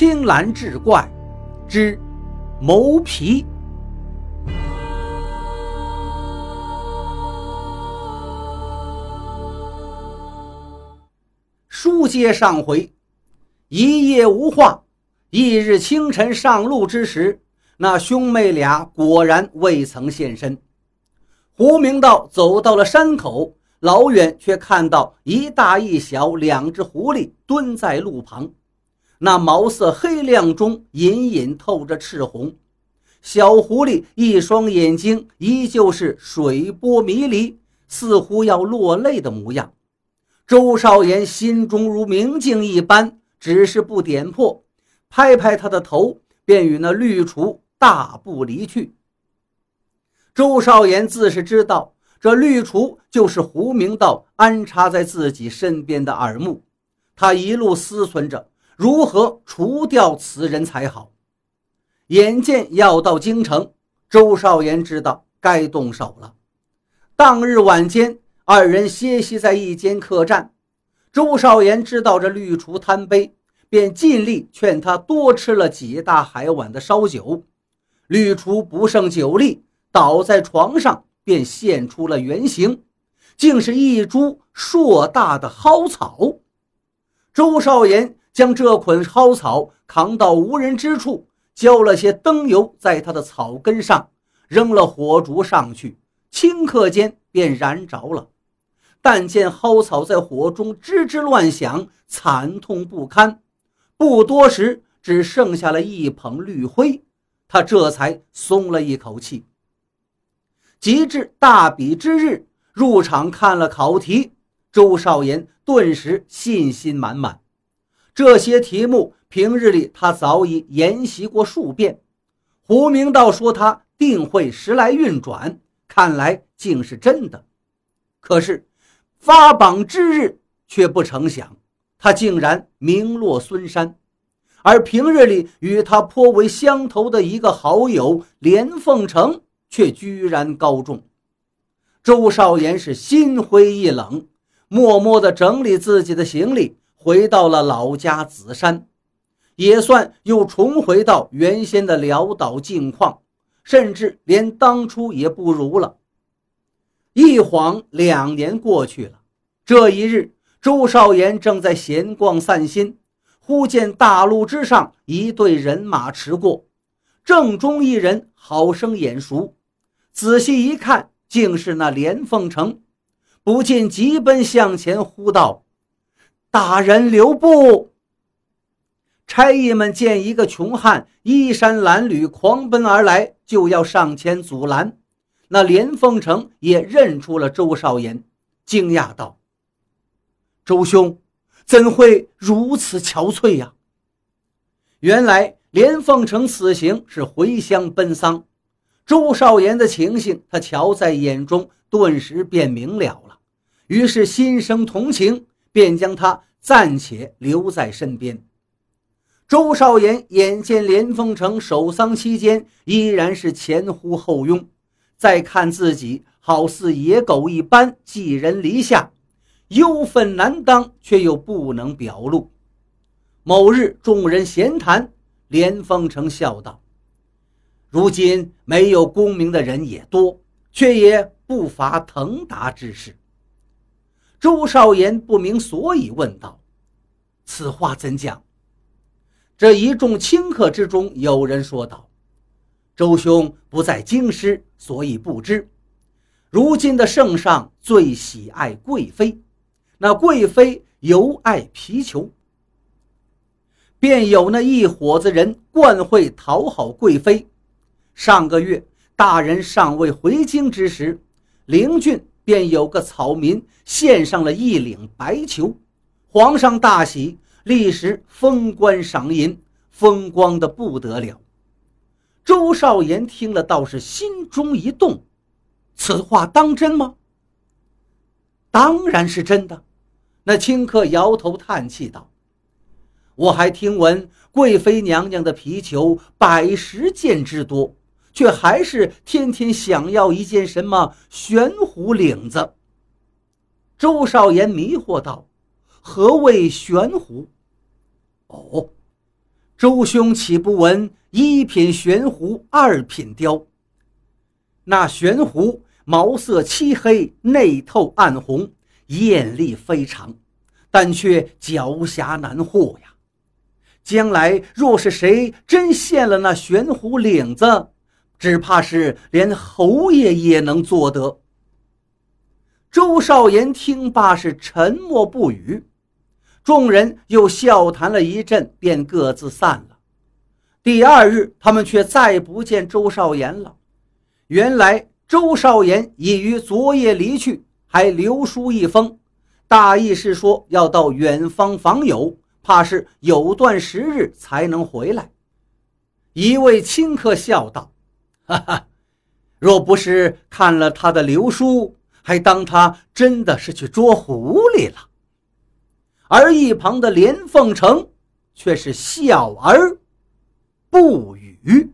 青蓝志怪之谋皮。书接上回，一夜无话。翌日清晨上路之时，那兄妹俩果然未曾现身。胡明道走到了山口，老远却看到一大一小两只狐狸蹲在路旁，那毛色黑亮中隐隐透着赤红。小狐狸一双眼睛依旧是水波迷离，似乎要落泪的模样。周少言心中如明镜一般，只是不点破。拍拍他的头，便与那绿雏大步离去。周少言自是知道，这绿雏就是胡明道安插在自己身边的耳目。他一路思忖着如何除掉此人才好。眼见要到京城，周少言知道该动手了。当日晚间，二人歇息在一间客栈。周少言知道这绿厨贪杯。便尽力劝他多吃了几大海碗的烧酒，绿厨不胜酒力，倒在床上，便现出了原形，竟是一株硕大的蒿草。周少言将这捆蒿草扛到无人之处，浇了些灯油在它的草根上，扔了火烛上去，顷刻间便燃着了。但见蒿草在火中吱吱乱响，惨痛不堪。不多时，只剩下了一捧绿灰，他这才松了一口气。及至大比之日，入场看了考题，周少言顿时信心满满。这些题目平日里他早已研习过数遍。胡明道说他定会时来运转，看来竟是真的。可是发榜之日，却不成想。他竟然名落孙山，而平日里与他颇为相投的一个好友连凤成却居然高中。周少言是心灰意冷，默默地整理自己的行李，回到了老家紫山，也算又重回到原先的潦倒境况，甚至连当初也不如了。一晃两年过去了，这一日。周少言正在闲逛散心，忽见大路之上一队人马驰过，正中一人好生眼熟，仔细一看，竟是那连凤成，不禁急奔向前，呼道：“大人留步！”差役们见一个穷汉衣衫褴褛，狂奔而来，就要上前阻拦。那连凤城也认出了周少言，惊讶道。周兄，怎会如此憔悴呀？原来连凤城此行是回乡奔丧，周少言的情形他瞧在眼中，顿时便明了了，于是心生同情，便将他暂且留在身边。周少言眼见连凤成守丧期间依然是前呼后拥，再看自己好似野狗一般寄人篱下。忧愤难当，却又不能表露。某日，众人闲谈，连凤成笑道：“如今没有功名的人也多，却也不乏腾达之士。”周少言不明所以，问道：“此话怎讲？”这一众清客之中，有人说道：“周兄不在京师，所以不知。如今的圣上最喜爱贵妃。”那贵妃尤爱皮球，便有那一伙子人惯会讨好贵妃。上个月大人尚未回京之时，灵郡便有个草民献上了一领白裘，皇上大喜，立时封官赏银，风光的不得了。周少言听了，倒是心中一动，此话当真吗？当然是真的。那清客摇头叹气道：“我还听闻贵妃娘娘的皮球百十件之多，却还是天天想要一件什么玄虎领子。”周少言迷惑道：“何谓玄虎？”哦，周兄岂不闻一品玄狐，二品雕？那玄狐毛色漆黑，内透暗红，艳丽非常，但却狡黠难惑呀。将来若是谁真陷了那玄狐领子，只怕是连侯爷也能做得。周少言听罢是沉默不语，众人又笑谈了一阵，便各自散了。第二日，他们却再不见周少言了。原来周少言已于昨夜离去，还留书一封，大意是说要到远方访友。怕是有段时日才能回来。一位亲客笑道：“哈哈，若不是看了他的留书，还当他真的是去捉狐狸了。”而一旁的连凤城却是笑而不语。